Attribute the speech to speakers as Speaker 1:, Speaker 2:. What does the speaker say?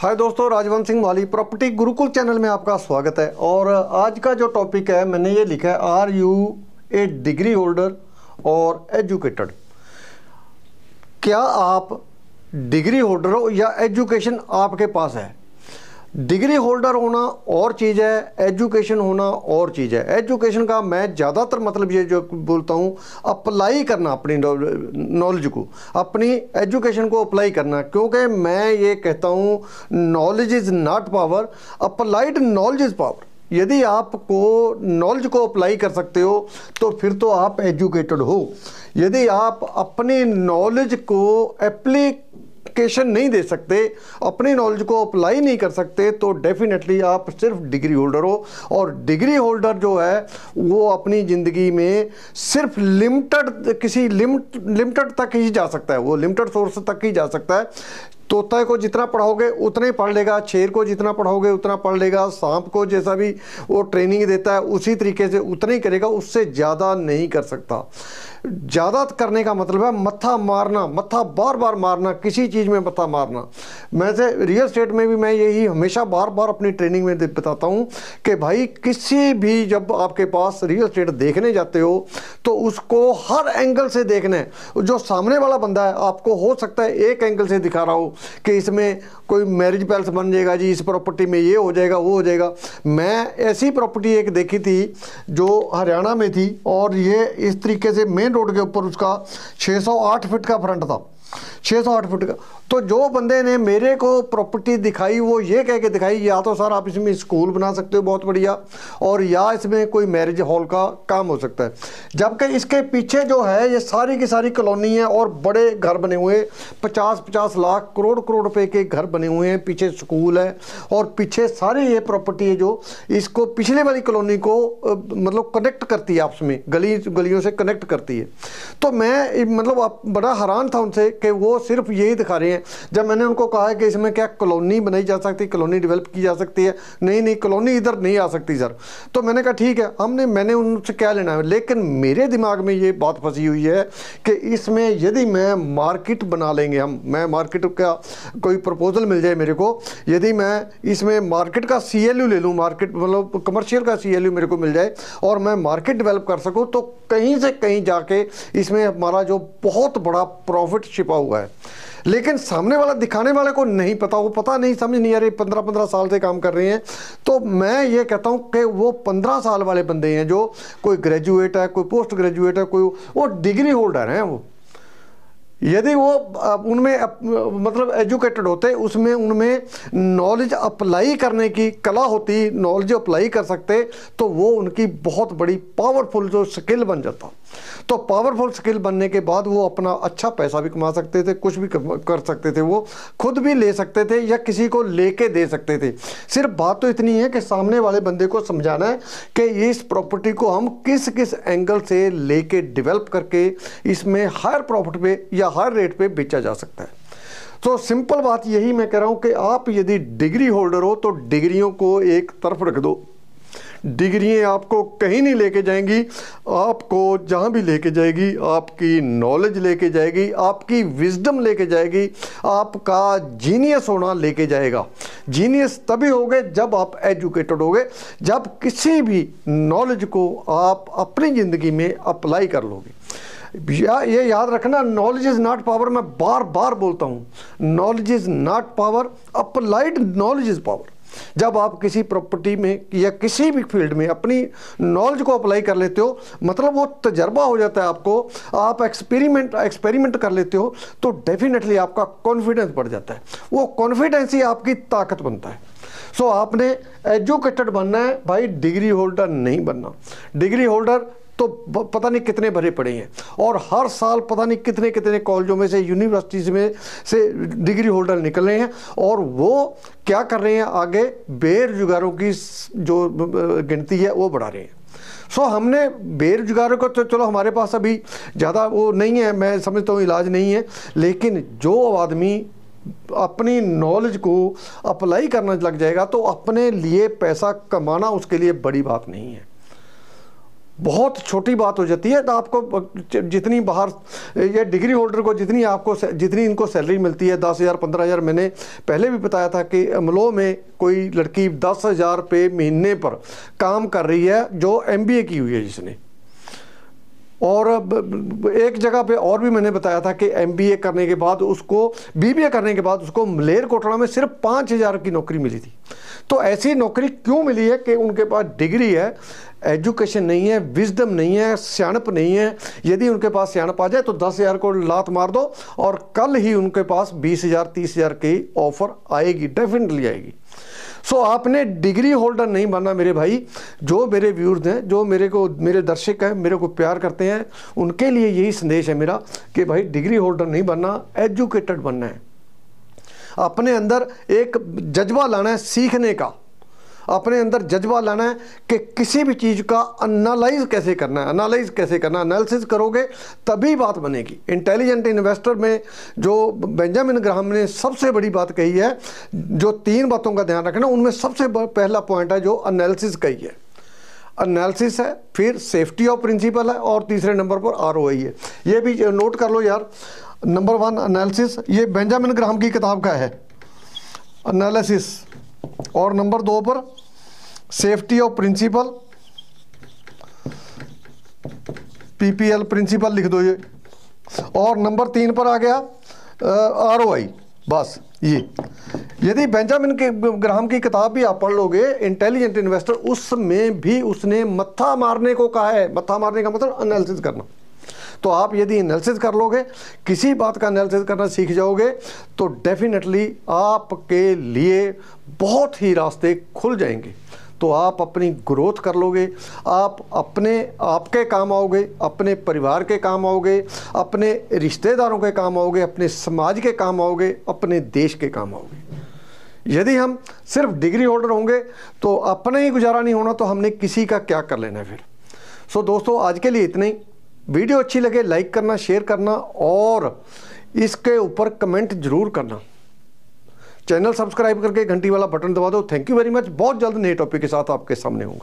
Speaker 1: हाय दोस्तों, राजवंत सिंह वाली property Gurukul channel में आपका स्वागत है। और आज का जो टॉपिक है, मैंने ये लिखा है are you a degree holder और एजुकेटेड क्या आप डिग्री होल्डर हो या एजुकेशन आपके पास है? डिग्री होल्डर होना और चीज़ है, एजुकेशन होना और चीज़ है। एजुकेशन का मैं ज़्यादातर मतलब ये जो बोलता हूँ, अप्लाई करना अपनी नॉलेज को, अपनी एजुकेशन को अप्लाई करना, क्योंकि मैं ये कहता हूँ, knowledge is not power, applied knowledge is power. यदि आपको नॉलेज को अप्लाई कर सकते हो तो फिर तो आप एजुकेटेड हो। यदि आप अपनी नॉलेज को एप्ली एप्लीकेशन नहीं दे सकते, अपने नॉलेज को अप्लाई नहीं कर सकते तो डेफिनेटली आप सिर्फ़ डिग्री होल्डर हो। और डिग्री होल्डर जो है, वो अपनी ज़िंदगी में सिर्फ़ लिमिटेड किसी लिमिट लिमिटेड तक ही जा सकता है। वो लिमिटेड सोर्स तक ही जा सकता है। तोता को जितना पढ़ाओगे, उतना ही पढ़ लेगा। शेर को जितना पढ़ाओगे, उतना पढ़ लेगा। सांप को जैसा भी वो ट्रेनिंग देता है, उसी तरीके से उतना ही करेगा, उससे ज़्यादा नहीं कर सकता। ज़्यादा करने का मतलब है मत्था मारना, मत्था बार बार मारना, किसी चीज़ में मत्था मारना। मैं से रियल स्टेट में भी मैं यही हमेशा बार बार अपनी ट्रेनिंग में बताता हूँ कि भाई किसी भी जब आपके पास रियल स्टेट देखने जाते हो तो उसको हर एंगल से देखना है। जो सामने वाला बंदा है, आपको हो सकता है एक एंगल से दिखा रहा हो कि इसमें कोई मैरिज पैलेस बन जाएगा जी, इस प्रॉपर्टी में ये हो जाएगा, वो हो जाएगा। मैं ऐसी प्रॉपर्टी एक देखी थी जो हरियाणा में थी और ये इस तरीके से मेन रोड के ऊपर उसका 608 फीट का फ्रंट था। 608 फुट का। तो जो बंदे ने मेरे को प्रॉपर्टी दिखाई, वो ये कह के दिखाई, या तो सर आप इसमें स्कूल बना सकते हो बहुत बढ़िया, और या इसमें कोई मैरिज हॉल का काम हो सकता है। जबकि इसके पीछे जो है, ये सारी की सारी कॉलोनी है, और बड़े घर बने हुए पचास पचास लाख करोड़ करोड़ रुपए के घर बने हुए हैं। पीछे स्कूल है, और पीछे सारी ये प्रॉपर्टी है जो इसको पिछले वाली कॉलोनी को मतलब कनेक्ट करती है आपस में, गली, गलियों से कनेक्ट करती है। तो मैं मतलब बड़ा हैरान था उनसे कि वो सिर्फ़ यही दिखा रहे हैं। जब मैंने उनको कहा है कि इसमें क्या कॉलोनी बनाई जा सकती है, कॉलोनी डेवलप की जा सकती है? नहीं नहीं, कॉलोनी इधर नहीं आ सकती, सर। तो मैंने कहा, ठीक है, हमने, मैंने उनसे क्या लेना है? लेकिन मेरे दिमाग में ये बात फंसी हुई है कि इसमें यदि मैं मार्केट बना लेंगे हम, मैं मार्केट का कोई प्रपोजल मिल जाए मेरे को, यदि मैं इसमें मार्केट का सी ले लूँ मार्केट मतलब कमर्शियल का सी मेरे को मिल जाए और मैं मार्केट डेवलप कर सकूँ तो कहीं से कहीं जाके इसमें हमारा जो बहुत बड़ा प्रॉफिट छिपा हुआ है लेकिन सामने वाला दिखाने वाले को नहीं पता, वो पता नहीं, समझ नहीं आ रही पंद्रह पंद्रह साल से काम कर रहे हैं। तो मैं ये कहता हूँ कि वो पंद्रह साल वाले बंदे हैं जो कोई ग्रेजुएट है, कोई पोस्ट ग्रेजुएट है, कोई वो डिग्री होल्डर हैं वो। यदि वो उनमें मतलब एजुकेटेड होते, उसमें, उनमें नॉलेज अप्लाई करने की कला होती नॉलेज अप्लाई कर सकते तो वो उनकी बहुत बड़ी पावरफुल जो स्किल बन जाता। तो पावरफुल स्किल बनने के बाद वो अपना अच्छा पैसा भी कमा सकते थे, कुछ भी कर सकते थे, वो खुद भी ले सकते थे या किसी को लेके दे सकते थे। सिर्फ़ बात तो इतनी है कि सामने वाले बंदे को समझाना है कि इस प्रॉपर्टी को हम किस किस एंगल से लेके डेवलप करके इसमें हायर प्रॉफिट पे या हायर रेट पे बेचा जा सकता है। तो सिंपल बात यही मैं कह रहा हूँ कि आप यदि डिग्री होल्डर हो तो डिग्रियों को एक तरफ़ रख दो। डिग्रियाँ आपको कहीं नहीं लेके जाएँगी, आपको जहाँ भी लेके जाएगी, आपकी नॉलेज लेके जाएगी, आपकी विजडम लेके जाएगी, आपका जीनियस होना लेके जाएगा। जीनियस तभी होगे जब आप एजुकेटेड होगे, जब किसी भी नॉलेज को आप अपनी ज़िंदगी में अप्लाई कर लोगे। या ये याद रखना नॉलेज इज़ नॉट पावर मैं बार बार बोलता हूँ। Knowledge is not power applied knowledge is power जब आप किसी प्रॉपर्टी में या किसी भी फ़ील्ड में अपनी नॉलेज को अप्लाई कर लेते हो मतलब वो तजर्बा हो जाता है आपको आप एक्सपेरिमेंट एक्सपेरिमेंट कर लेते हो तो डेफिनेटली आपका कॉन्फिडेंस बढ़ जाता है। वो कॉन्फिडेंस ही आपकी ताकत बनता है। सो so, आपने एजुकेटेड बनना है भाई डिग्री होल्डर नहीं बनना। डिग्री होल्डर तो पता नहीं कितने भरे पड़े हैं। और हर साल पता नहीं कितने कितने कॉलेजों में से यूनिवर्सिटीज़ में से डिग्री होल्डर निकल रहे हैं। और वो क्या कर रहे हैं आगे? बेरोजगारों की जो गिनती है, वो बढ़ा रहे हैं। सो हमने बेरोजगारों को तो चलो हमारे पास अभी ज़्यादा वो नहीं है, मैं समझता हूँ इलाज नहीं है, लेकिन जो आदमी अपनी नॉलेज को अप्लाई करना लग जाएगा तो अपने लिए पैसा कमाना उसके लिए बड़ी बात नहीं है। बहुत छोटी बात हो जाती है तो आपको जितनी बाहर, ये डिग्री होल्डर को जितनी आपको जितनी इनको सैलरी मिलती है, दस हज़ार, पंद्रह हज़ार, मैंने पहले भी बताया था कि अमलों में कोई लड़की दस हज़ार रुपये महीने पर काम कर रही है, जो एम बी ए की हुई है जिसने। और एक जगह पे और भी मैंने बताया था कि एमबीए करने के बाद उसको बीबीए करने के बाद उसको मलेर कोटड़ा में सिर्फ़ पाँच हज़ार की नौकरी मिली थी। तो ऐसी नौकरी क्यों मिली है कि उनके पास डिग्री है एजुकेशन नहीं है विजडम नहीं है सियाणप नहीं है? यदि उनके पास सियाणप आ जाए तो दस हज़ार को लात मार दो और कल ही उनके पास बीस हज़ार तीस हज़ार की ऑफ़र आएगी डेफिनेटली आएगी। सो so, आपने डिग्री होल्डर नहीं बनना मेरे भाई। जो मेरे व्यूर्स हैं जो मेरे को मेरे दर्शक हैं मेरे को प्यार करते हैं उनके लिए यही संदेश है मेरा कि भाई डिग्री होल्डर नहीं बनना एजुकेटेड बनना है। अपने अंदर एक जज्बा लाना है सीखने का। अपने अंदर जज्बा लाना है कि किसी भी चीज़ का अनालाइज कैसे करना है। अनालाइज कैसे करना है? एनालिसिस करोगे, तभी बात बनेगी। इंटेलिजेंट इन्वेस्टर में जो बेंजामिन ग्राहम ने सबसे बड़ी बात कही है, जो तीन बातों का ध्यान रखना, उनमें सबसे पहला पॉइंट है जो एनालिसिस कही है एनालिसिस है, फिर सेफ्टी ऑफ़ प्रिंसिपल है, और तीसरे नंबर पर आरओआई है। ये भी नोट कर लो यार नंबर वन एनालिसिस ये बेंजामिन ग्राहम की किताब का है। एनालिसिस और नंबर दो पर safety of principal PPL principal लिख दो ये। और नंबर तीन पर आ गया आर ओ बस, ये। यदि बेंजामिन के ग्राहम की किताब भी आप पढ़ लोगे इंटेलिजेंट इन्वेस्टर उसमें भी उसने मत्था मारने को कहा है। मत्था मारने का मतलब एनालिसिस करना। तो आप यदि एनालिसिस कर लोगे, किसी बात का एनालिसिस करना सीख जाओगे तो डेफिनेटली आपके लिए बहुत ही रास्ते खुल जाएँगे। तो आप अपनी ग्रोथ कर लोगे, आप अपने, आपके काम आओगे, अपने परिवार के काम आओगे, अपने रिश्तेदारों के काम आओगे, अपने समाज के काम आओगे, अपने देश के काम आओगे। यदि हम सिर्फ़ डिग्री होल्डर होंगे तो अपने ही गुजारा नहीं होना तो हमने किसी का क्या कर लेना है फिर? सो दोस्तों, आज के लिए इतना ही। वीडियो अच्छी लगे लाइक करना शेयर करना और इसके ऊपर कमेंट ज़रूर करना। चैनल सब्सक्राइब करके घंटी वाला बटन दबा दो। थैंक यू वेरी मच बहुत जल्द नए टॉपिक के साथ आपके सामने हूँ